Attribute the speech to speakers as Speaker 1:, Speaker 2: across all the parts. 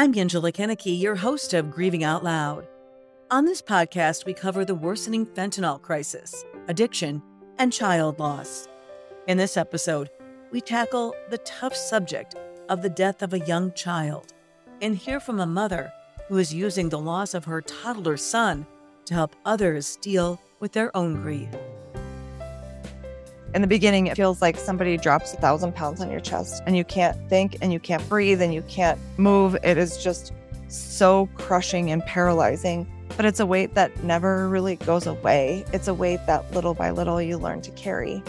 Speaker 1: I'm Angela Kennecke, your host of Grieving Out Loud. On this podcast, we cover the worsening fentanyl crisis, addiction, and child loss. In this episode, we tackle the tough subject of the death of a young child and hear from a mother who is using the loss of her toddler son to help others deal with their own grief.
Speaker 2: In the beginning, it feels like somebody drops a thousand pounds on your chest and you can't think and you can't breathe and you can't move. It is just so crushing and paralyzing but it's a weight that never really goes away. It's a weight that little by little you learn to carry.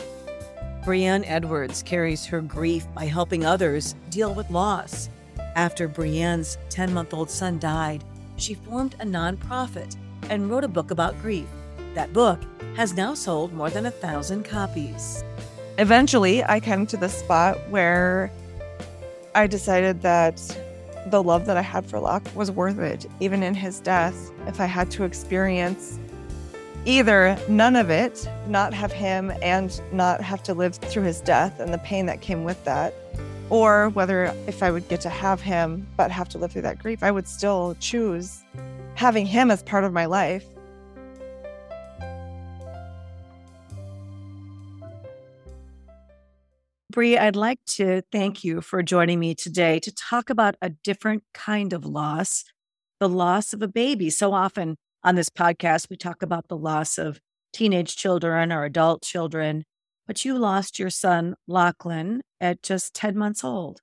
Speaker 1: Brienne Edwards carries her grief by helping others deal with loss. After Brienne's 10 month old son died, she formed a nonprofit and wrote a book about grief. That book has now sold more than a thousand copies.
Speaker 2: Eventually, I came to the spot where I decided that the love that I had for Locke was worth it, even in his death. If I had to experience either none of it, not have him, and not have to live through his death and the pain that came with that, or whether if I would get to have him but have to live through that grief, I would still choose having him as part of my life
Speaker 1: Bree, I'd like to thank you for joining me today to talk about a different kind of loss, the loss of a baby. So often on this podcast, we talk about the loss of teenage children or adult children, but you lost your son, Lachlan, at just 10 months old.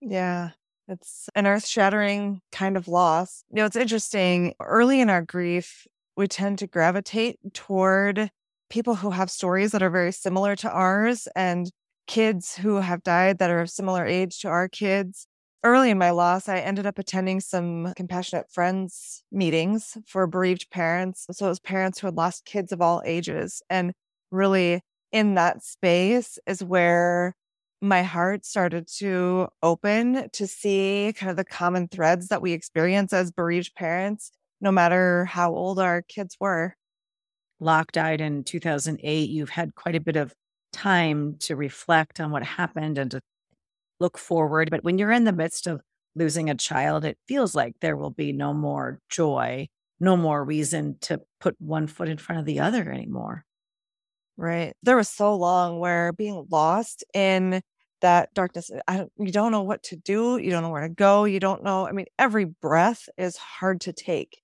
Speaker 2: Yeah, it's an earth shattering kind of loss. You know, it's interesting. Early in our grief, we tend to gravitate toward people who have stories that are very similar to ours. And kids who have died that are of similar age to our kids. Early in my loss, I ended up attending some compassionate friends meetings for bereaved parents. So it was parents who had lost kids of all ages. And really, in that space is where my heart started to open to see kind of the common threads that we experience as bereaved parents, no matter how old our kids were.
Speaker 1: Locke died in 2008. You've had quite a bit of time to reflect on what happened and to look forward. But when you're in the midst of losing a child, it feels like there will be no more joy, no more reason to put one foot in front of the other anymore.
Speaker 2: Right. There was so long where being lost in that darkness, I you don't know what to do. You don't know where to go. You don't know. I mean, every breath is hard to take.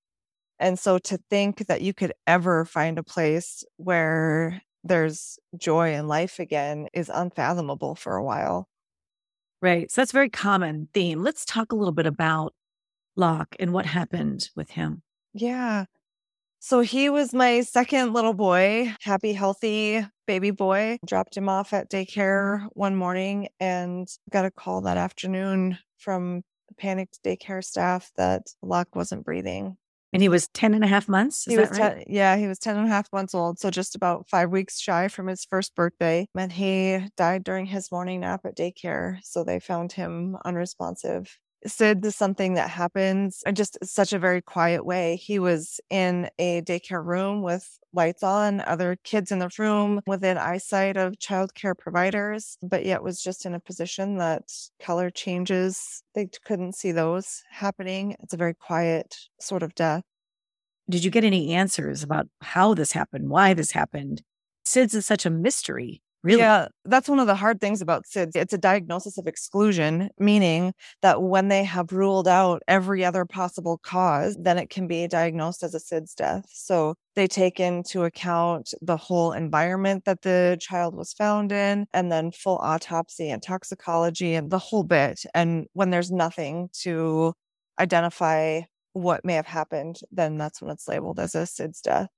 Speaker 2: And so to think that you could ever find a place where there's joy in life again is unfathomable for a while.
Speaker 1: Right. So that's a very common theme. Let's talk a little bit about Locke and what happened with him.
Speaker 2: Yeah. So he was my second little boy, happy, healthy baby boy. Dropped him off at mm-hmm. daycare one morning and got a call that afternoon from the panicked daycare staff that Locke wasn't breathing.
Speaker 1: And he was 10 and a half months. Is
Speaker 2: he was
Speaker 1: right?
Speaker 2: ten, yeah, he was 10 and a half months old. So just about five weeks shy from his first birthday. And he died during his morning nap at daycare. So they found him unresponsive SIDS is something that happens in just such a very quiet way. He was in a daycare room with lights on, other kids in the room within eyesight of childcare providers, but yet was just in a position that color changes, they couldn't see those happening. It's a very quiet sort of death.
Speaker 1: Did you get any answers about how this happened, why this happened? SIDS is such a mystery. Really?
Speaker 2: Yeah, that's one of the hard things about SIDS. It's a diagnosis of exclusion, meaning that when they have ruled out every other possible cause, then it can be diagnosed as a SIDS death. So they take into account the whole environment that the child was found in, and then full autopsy and toxicology and the whole bit. And when there's nothing to identify what may have happened, then that's when it's labeled as a SIDS death.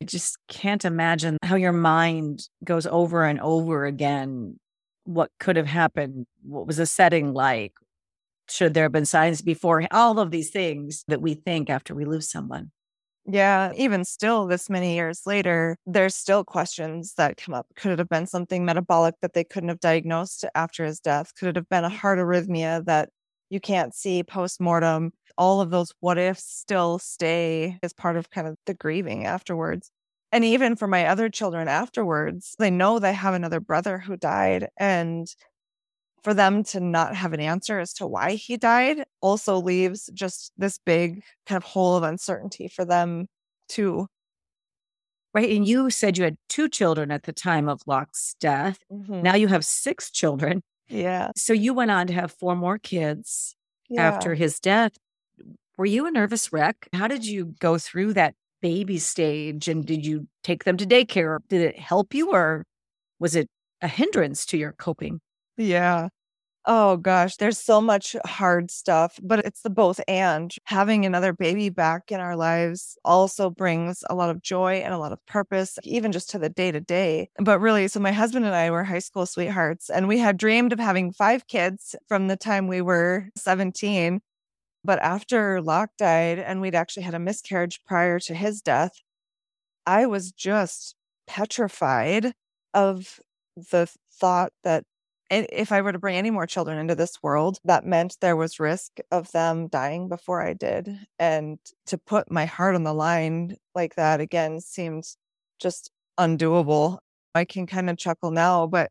Speaker 1: I just can't imagine how your mind goes over and over again. What could have happened? What was the setting like? Should there have been signs before? All of these things that we think after we lose someone.
Speaker 2: Yeah, even still, this many years later, there's still questions that come up. Could it have been something metabolic that they couldn't have diagnosed after his death? Could it have been a heart arrhythmia that you can't see post mortem? all of those what ifs still stay as part of kind of the grieving afterwards. And even for my other children afterwards, they know they have another brother who died. And for them to not have an answer as to why he died also leaves just this big kind of hole of uncertainty for them too.
Speaker 1: Right. And you said you had two children at the time of Locke's death. Mm-hmm. Now you have six children.
Speaker 2: Yeah.
Speaker 1: So you went on to have four more kids yeah. after his death. Were you a nervous wreck? How did you go through that baby stage? And did you take them to daycare? Did it help you or was it a hindrance to your coping?
Speaker 2: Yeah. Oh gosh, there's so much hard stuff, but it's the both and. Having another baby back in our lives also brings a lot of joy and a lot of purpose, even just to the day to day. But really, so my husband and I were high school sweethearts, and we had dreamed of having five kids from the time we were 17. But after Locke died, and we'd actually had a miscarriage prior to his death, I was just petrified of the thought that if I were to bring any more children into this world, that meant there was risk of them dying before I did. And to put my heart on the line like that again seemed just undoable. I can kind of chuckle now, but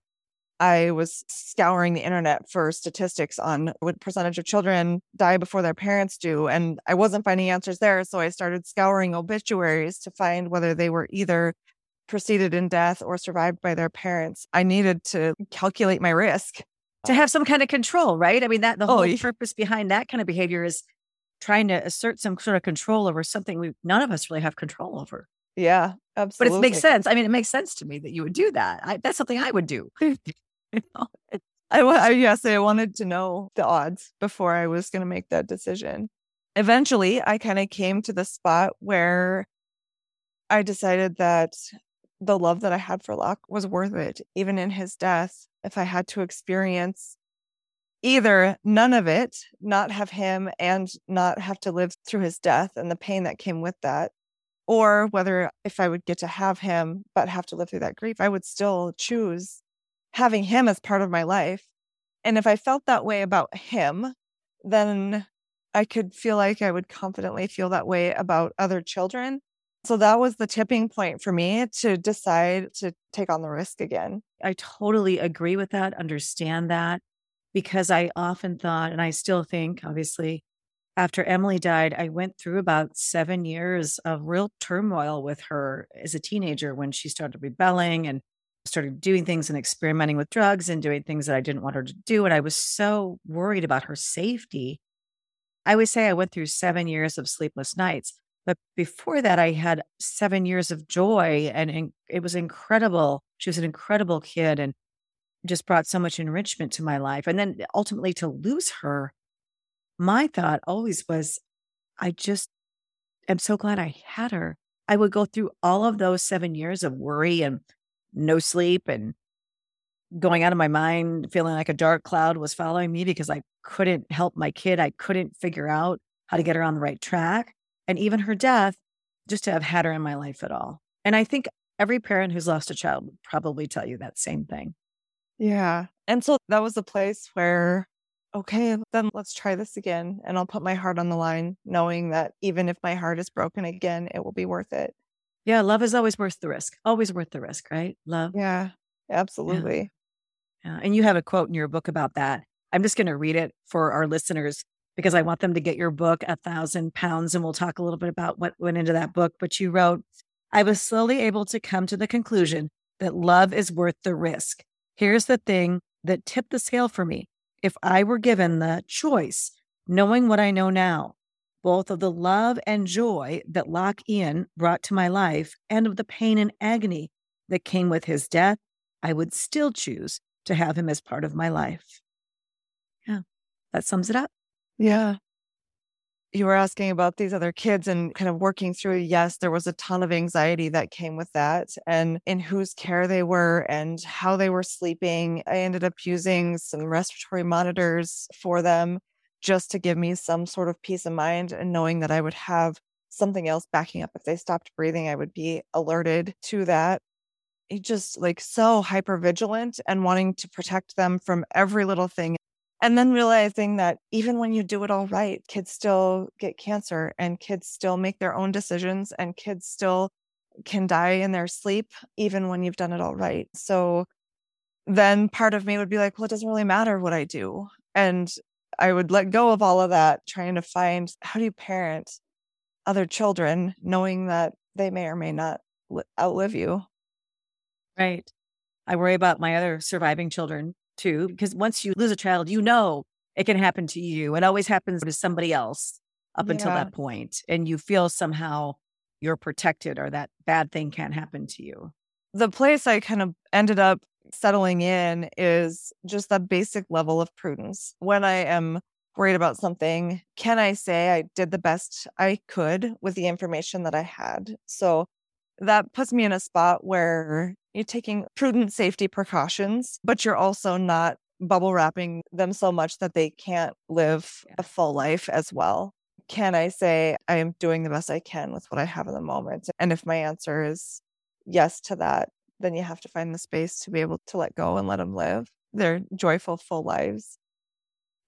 Speaker 2: I was scouring the internet for statistics on what percentage of children die before their parents do. And I wasn't finding answers there. So I started scouring obituaries to find whether they were either preceded in death or survived by their parents. I needed to calculate my risk.
Speaker 1: To have some kind of control, right? I mean, that the oh, whole oh, purpose behind that kind of behavior is trying to assert some sort of control over something we none of us really have control over.
Speaker 2: Yeah, absolutely.
Speaker 1: But it makes sense. I mean, it makes sense to me that you would do that. I, that's something I would do. you
Speaker 2: know? I, I yes, I wanted to know the odds before I was going to make that decision. Eventually, I kind of came to the spot where I decided that the love that I had for Locke was worth it, even in his death. If I had to experience either none of it, not have him and not have to live through his death and the pain that came with that, or whether if I would get to have him but have to live through that grief, I would still choose having him as part of my life. And if I felt that way about him, then I could feel like I would confidently feel that way about other children so that was the tipping point for me to decide to take on the risk again.
Speaker 1: I totally agree with that, understand that, because I often thought, and I still think, obviously, after Emily died, I went through about seven years of real turmoil with her as a teenager when she started rebelling and started doing things and experimenting with drugs and doing things that I didn't want her to do. And I was so worried about her safety. I would say I went through seven years of sleepless nights. But before that, I had seven years of joy and, and it was incredible. She was an incredible kid and just brought so much enrichment to my life. And then ultimately to lose her, my thought always was, I just am so glad I had her. I would go through all of those seven years of worry and no sleep and going out of my mind, feeling like a dark cloud was following me because I couldn't help my kid. I couldn't figure out how to get her on the right track and even her death, just to have had her in my life at all. And I think every parent who's lost a child would probably tell you that same thing.
Speaker 2: Yeah. And so that was a place where, okay, then let's try this again. And I'll put my heart on the line, knowing that even if my heart is broken again, it will be worth it.
Speaker 1: Yeah. Love is always worth the risk, always worth the risk, right? Love.
Speaker 2: Yeah. Absolutely.
Speaker 1: Yeah. yeah. And you have a quote in your book about that. I'm just going to read it for our listeners because I want them to get your book, A Thousand Pounds. And we'll talk a little bit about what went into that book. But you wrote, I was slowly able to come to the conclusion that love is worth the risk. Here's the thing that tipped the scale for me. If I were given the choice, knowing what I know now, both of the love and joy that Lachlan brought to my life and of the pain and agony that came with his death, I would still choose to have him as part of my life. Yeah, that sums it up.
Speaker 2: Yeah. You were asking about these other kids and kind of working through. Yes, there was a ton of anxiety that came with that and in whose care they were and how they were sleeping. I ended up using some respiratory monitors for them just to give me some sort of peace of mind and knowing that I would have something else backing up. If they stopped breathing, I would be alerted to that. It just like so hyper vigilant and wanting to protect them from every little thing and then realizing that even when you do it all right, kids still get cancer and kids still make their own decisions and kids still can die in their sleep, even when you've done it all right. So then part of me would be like, well, it doesn't really matter what I do. And I would let go of all of that, trying to find how do you parent other children, knowing that they may or may not outlive you.
Speaker 1: Right. I worry about my other surviving children too, because once you lose a child, you know it can happen to you. It always happens to somebody else up yeah. until that point, And you feel somehow you're protected or that bad thing can't happen to you.
Speaker 2: The place I kind of ended up settling in is just that basic level of prudence. When I am worried about something, can I say I did the best I could with the information that I had? So that puts me in a spot where you're taking prudent safety precautions, but you're also not bubble wrapping them so much that they can't live a full life as well. Can I say I am doing the best I can with what I have in the moment? And if my answer is yes to that, then you have to find the space to be able to let go and let them live their joyful, full lives.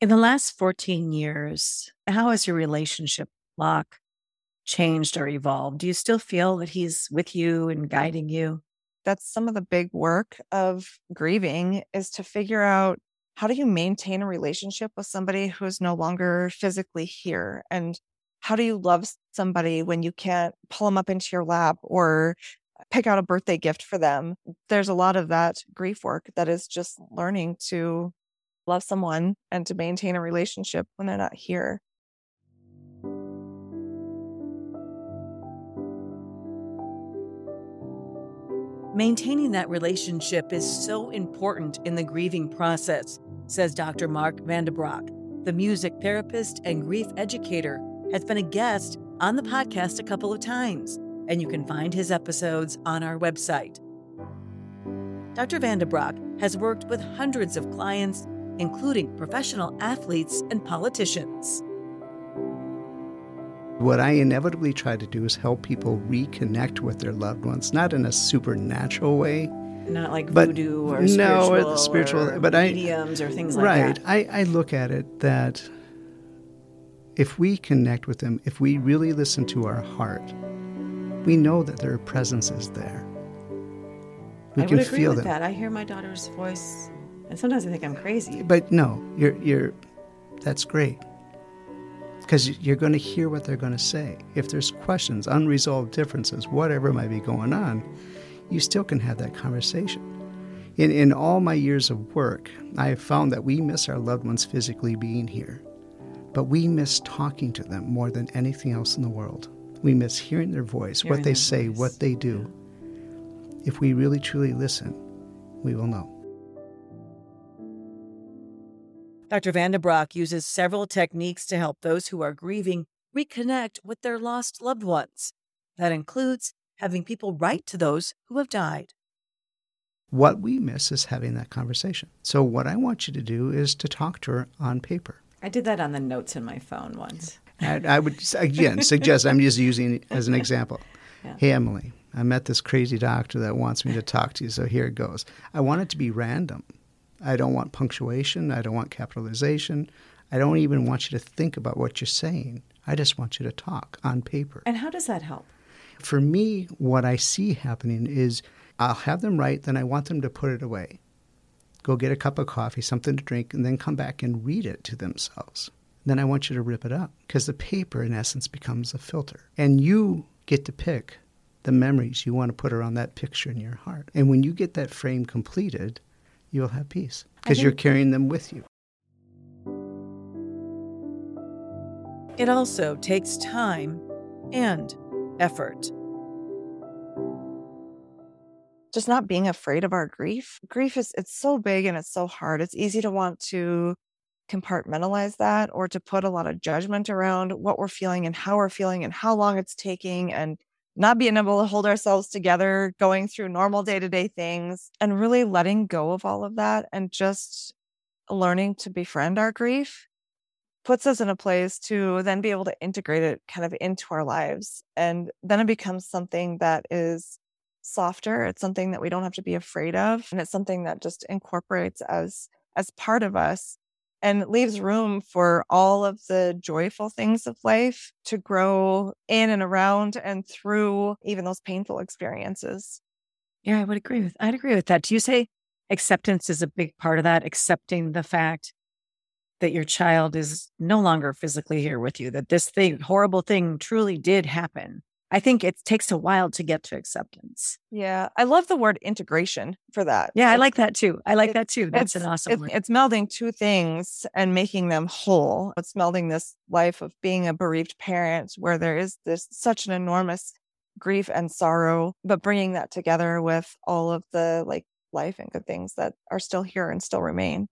Speaker 1: In the last 14 years, how has your relationship, Locke, changed or evolved? Do you still feel that he's with you and guiding you?
Speaker 2: That's some of the big work of grieving is to figure out how do you maintain a relationship with somebody who is no longer physically here? And how do you love somebody when you can't pull them up into your lap or uh, pick out a birthday gift for them. There's a lot of that grief work that is just learning to love someone and to maintain a relationship when they're not here.
Speaker 1: Maintaining that relationship is so important in the grieving process, says Dr. Mark Vandebrock. The music therapist and grief educator has been a guest on the podcast a couple of times and you can find his episodes on our website. Dr. Vandebrock has worked with hundreds of clients, including professional athletes and politicians.
Speaker 3: What I inevitably try to do is help people reconnect with their loved ones, not in a supernatural way.
Speaker 1: Not like but voodoo or no, spiritual, spiritual or but mediums I, or things like
Speaker 3: right,
Speaker 1: that.
Speaker 3: Right. I, I look at it that if we connect with them, if we really listen to our heart, we know that their presence is there.
Speaker 1: We I can would agree feel with them. that. I hear my daughter's voice, and sometimes I think I'm crazy.
Speaker 3: But no, you're you're. That's great because you're going to hear what they're going to say. If there's questions, unresolved differences, whatever might be going on, you still can have that conversation. In, in all my years of work, I have found that we miss our loved ones physically being here, but we miss talking to them more than anything else in the world. We miss hearing their voice, hearing what they say, voice. what they do. If we really truly listen, we will know.
Speaker 1: Dr. Vandebrock uses several techniques to help those who are grieving reconnect with their lost loved ones. That includes having people write to those who have died.
Speaker 3: What we miss is having that conversation. So, what I want you to do is to talk to her on paper.
Speaker 1: I did that on the notes in my phone once.
Speaker 3: I, I would again suggest I'm just using it as an example. Yeah. Hey Emily, I met this crazy doctor that wants me to talk to you, so here it goes. I want it to be random. I don't want punctuation. I don't want capitalization. I don't even want you to think about what you're saying. I just want you to talk on paper.
Speaker 1: And how does that help?
Speaker 3: For me, what I see happening is I'll have them write, then I want them to put it away. Go get a cup of coffee, something to drink, and then come back and read it to themselves then I want you to rip it up because the paper, in essence, becomes a filter. And you get to pick the memories you want to put around that picture in your heart. And when you get that frame completed, you'll have peace because you're carrying them with you.
Speaker 1: It also takes time and effort.
Speaker 2: Just not being afraid of our grief. Grief is it's so big and it's so hard. It's easy to want to compartmentalize that or to put a lot of judgment around what we're feeling and how we're feeling and how long it's taking and not being able to hold ourselves together, going through normal day to day things, and really letting go of all of that and just learning to befriend our grief puts us in a place to then be able to integrate it kind of into our lives. And then it becomes something that is softer. It's something that we don't have to be afraid of. And it's something that just incorporates as as part of us and it leaves room for all of the joyful things of life to grow in and around and through even those painful experiences.
Speaker 1: Yeah, I would agree with I'd agree with that. Do you say acceptance is a big part of that, accepting the fact that your child is no longer physically here with you, that this thing, horrible thing truly did happen. I think it takes a while to get to acceptance.
Speaker 2: Yeah. I love the word integration for that.
Speaker 1: Yeah, I like that too. I like that too. That's an awesome
Speaker 2: it's,
Speaker 1: word.
Speaker 2: It's melding two things and making them whole. It's melding this life of being a bereaved parent where there is this such an enormous grief and sorrow, but bringing that together with all of the like life and good things that are still here and still remain.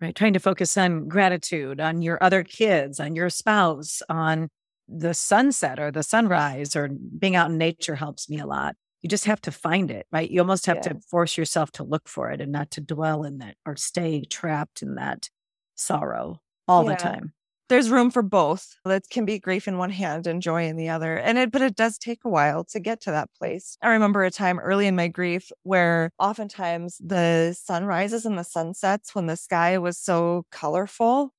Speaker 1: Right. Trying to focus on gratitude, on your other kids, on your spouse, on the sunset or the sunrise or being out in nature helps me a lot. You just have to find it, right? You almost have to force yourself to look for it and not to dwell in that or stay trapped in that sorrow all yeah. the time.
Speaker 2: There's room for both. That can be grief in one hand and joy in the other. And it, but it does take a while to get to that place. I remember a time early in my grief where oftentimes the sunrises and the sunsets when the sky was so colorful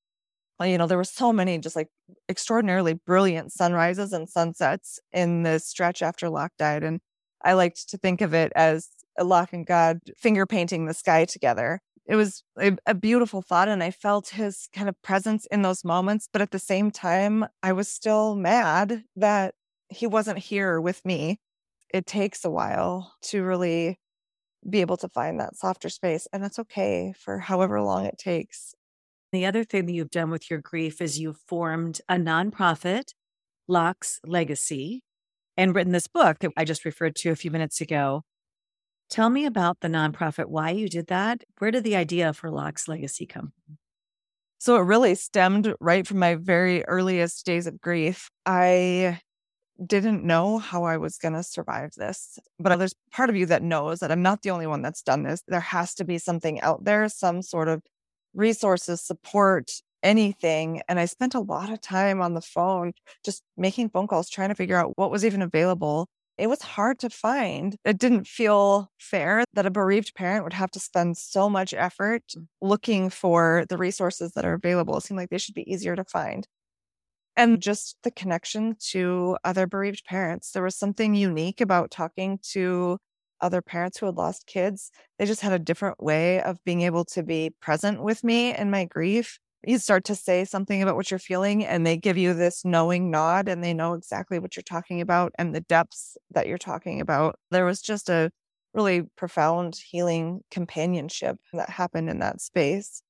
Speaker 2: you know, there were so many just like extraordinarily brilliant sunrises and sunsets in the stretch after Locke died. And I liked to think of it as Locke and God finger painting the sky together. It was a, a, beautiful thought, and I felt his kind of presence in those moments. But at the same time, I was still mad that he wasn't here with me. It takes a while to really be able to find that softer space, and that's okay for however long it takes.
Speaker 1: The other thing that you've done with your grief is you've formed a nonprofit, Locke's Legacy, and written this book that I just referred to a few minutes ago. Tell me about the nonprofit, why you did that. Where did the idea for Locke's Legacy come from?
Speaker 2: So it really stemmed right from my very earliest days of grief. I didn't know how I was going to survive this. But there's part of you that knows that I'm not the only one that's done this. There has to be something out there, some sort of resources, support, anything. And I spent a lot of time on the phone just making phone calls, trying to figure out what was even available. It was hard to find. It didn't feel fair that a bereaved parent would have to spend so much effort mm. looking for the resources that are available. It seemed like they should be easier to find. And just the connection to other bereaved parents. There was something unique about talking to other parents who had lost kids, they just had a different way of being able to be present with me in my grief. You start to say something about what you're feeling, and they give you this knowing nod, and they know exactly what you're talking about and the depths that you're talking about. There was just a really profound healing companionship that happened in that space.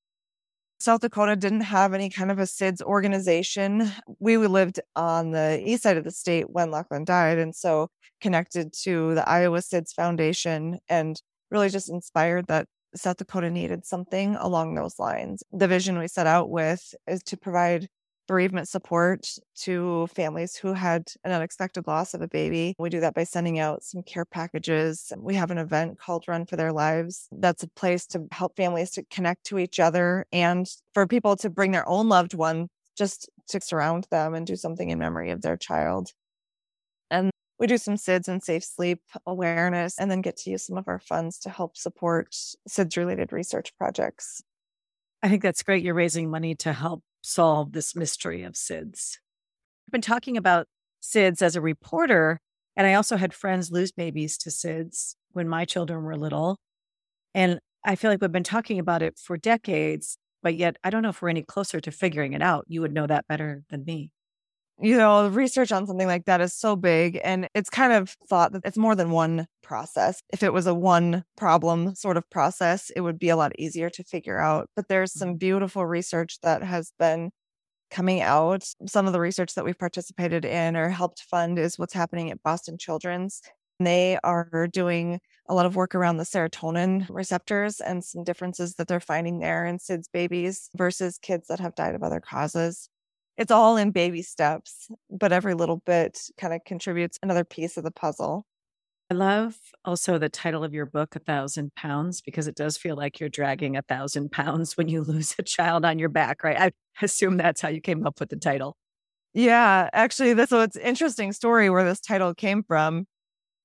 Speaker 2: South Dakota didn't have any kind of a SIDS organization. We lived on the east side of the state when Lachlan died. And so connected to the Iowa SIDS Foundation and really just inspired that South Dakota needed something along those lines. The vision we set out with is to provide bereavement support to families who had an unexpected loss of a baby. We do that by sending out some care packages. We have an event called Run for Their Lives. That's a place to help families to connect to each other and for people to bring their own loved one just to surround them and do something in memory of their child. And we do some SIDS and safe sleep awareness and then get to use some of our funds to help support SIDS related research projects.
Speaker 1: I think that's great. You're raising money to help solve this mystery of SIDS. I've been talking about SIDS as a reporter, and I also had friends lose babies to SIDS when my children were little. And I feel like we've been talking about it for decades, but yet I don't know if we're any closer to figuring it out. You would know that better than me.
Speaker 2: You know, research on something like that is so big, and it's kind of thought that it's more than one process. If it was a one problem sort of process, it would be a lot easier to figure out. But there's some mm-hmm. beautiful research that has been coming out. Some of the research that we've participated in or helped fund is what's happening at Boston Children's. They are doing a lot of work around the serotonin receptors and some differences that they're finding there in SIDS babies versus kids that have died of other causes it's all in baby steps, but every little bit kind of contributes another piece of the puzzle.
Speaker 1: I love also the title of your book, A Thousand Pounds, because it does feel like you're dragging a thousand pounds when you lose a child on your back, right? I assume that's how you came up with the title.
Speaker 2: Yeah, actually, this so it's interesting story where this title came from.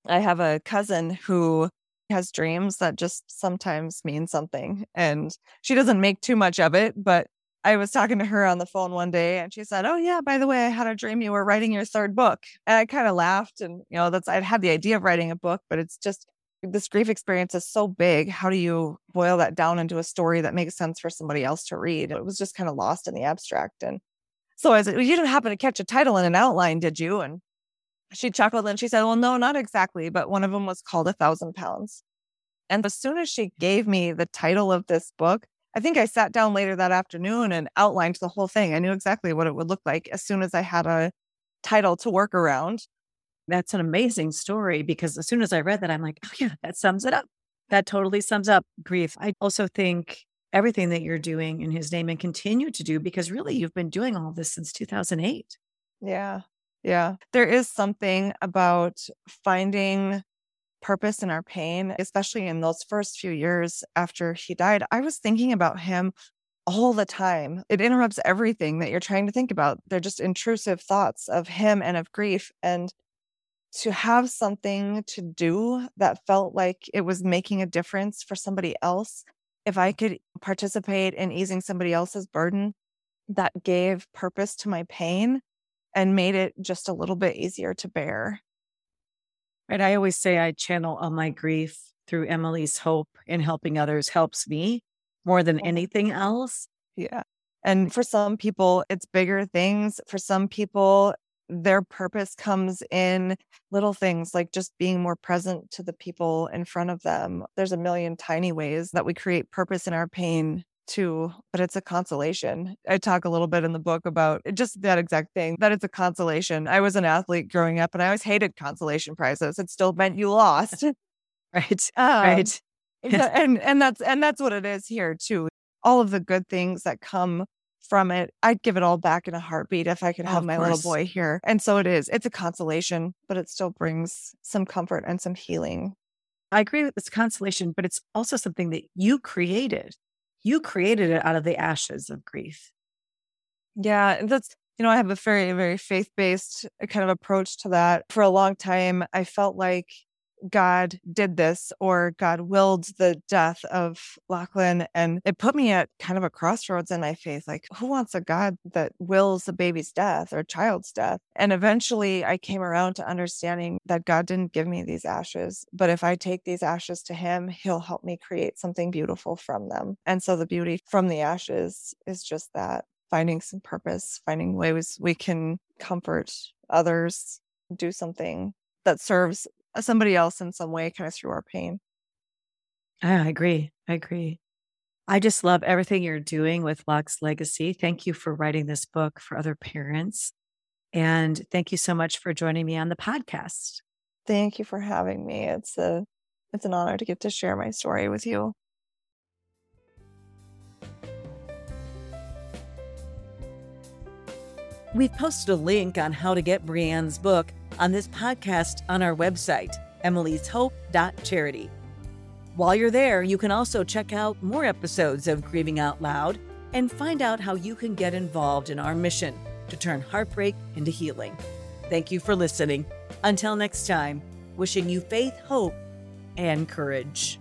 Speaker 2: I have a cousin who has dreams that just sometimes mean something, and she doesn't make too much of it, but I was talking to her on the phone one day and she said, Oh, yeah, by the way, I had a dream you were writing your third book. And I kind of laughed. And, you know, that's, I'd had the idea of writing a book, but it's just this grief experience is so big. How do you boil that down into a story that makes sense for somebody else to read? It was just kind of lost in the abstract. And so I said, well, You didn't happen to catch a title and an outline, did you? And she chuckled and she said, Well, no, not exactly. But one of them was called A Thousand Pounds. And as soon as she gave me the title of this book, I think I sat down later that afternoon and outlined the whole thing. I knew exactly what it would look like as soon as I had a title to work around.
Speaker 1: That's an amazing story because as soon as I read that, I'm like, oh, yeah, that sums it up. That totally sums up grief. I also think everything that you're doing in his name and continue to do because really you've been doing all this since 2008.
Speaker 2: Yeah. Yeah. There is something about finding purpose in our pain, especially in those first few years after he died. I was thinking about him all the time. It interrupts everything that you're trying to think about. They're just intrusive thoughts of him and of grief. And to have something to do that felt like it was making a difference for somebody else, if I could participate in easing somebody else's burden, that gave purpose to my pain and made it just a little bit easier to bear.
Speaker 1: Right. I always say I channel all my grief through Emily's hope in helping others helps me more than mm-hmm. anything else.
Speaker 2: Yeah. And for some people, it's bigger things. For some people, their purpose comes in little things like just being more present to the people in front of them. There's a million tiny ways that we create purpose in our pain too, but it's a consolation. I talk a little bit in the book about just that exact thing that it's a consolation. I was an athlete growing up and I always hated consolation prizes. It still meant you lost.
Speaker 1: right. Um, right.
Speaker 2: and and that's and that's what it is here too. All of the good things that come from it, I'd give it all back in a heartbeat if I could have my little boy here. And so it is. It's a consolation, but it still brings some comfort and some healing.
Speaker 1: I agree with this consolation, but it's also something that you created you created it out of the ashes of grief.
Speaker 2: Yeah, that's you know, I have a very, very faith based uh, kind of approach to that. For a long time, I felt like God did this or God willed the death of Lachlan. And it put me at kind of a crossroads in my faith. Like, who wants a God that wills a baby's death or child's death? And eventually I came around to understanding that God didn't give me these ashes. But if I take these ashes to Him, He'll help me create something beautiful from them. And so the beauty from the ashes is just that finding some purpose, finding ways we can comfort others, do something that serves Uh, somebody else in some way kind of through our pain.
Speaker 1: Ah, I agree. I agree. I just love everything you're doing with Locke's legacy. Thank you for writing this book for other parents. And thank you so much for joining me on the podcast.
Speaker 2: Thank you for having me. It's a it's an honor to get to share my story with you.
Speaker 1: We've posted a link on how to get Brienne's book on this podcast on our website, emilyshope.charity. While you're there, you can also check out more episodes of Grieving Out Loud and find out how you can get involved in our mission to turn heartbreak into healing. Thank you for listening. Until next time, wishing you faith, hope, and courage.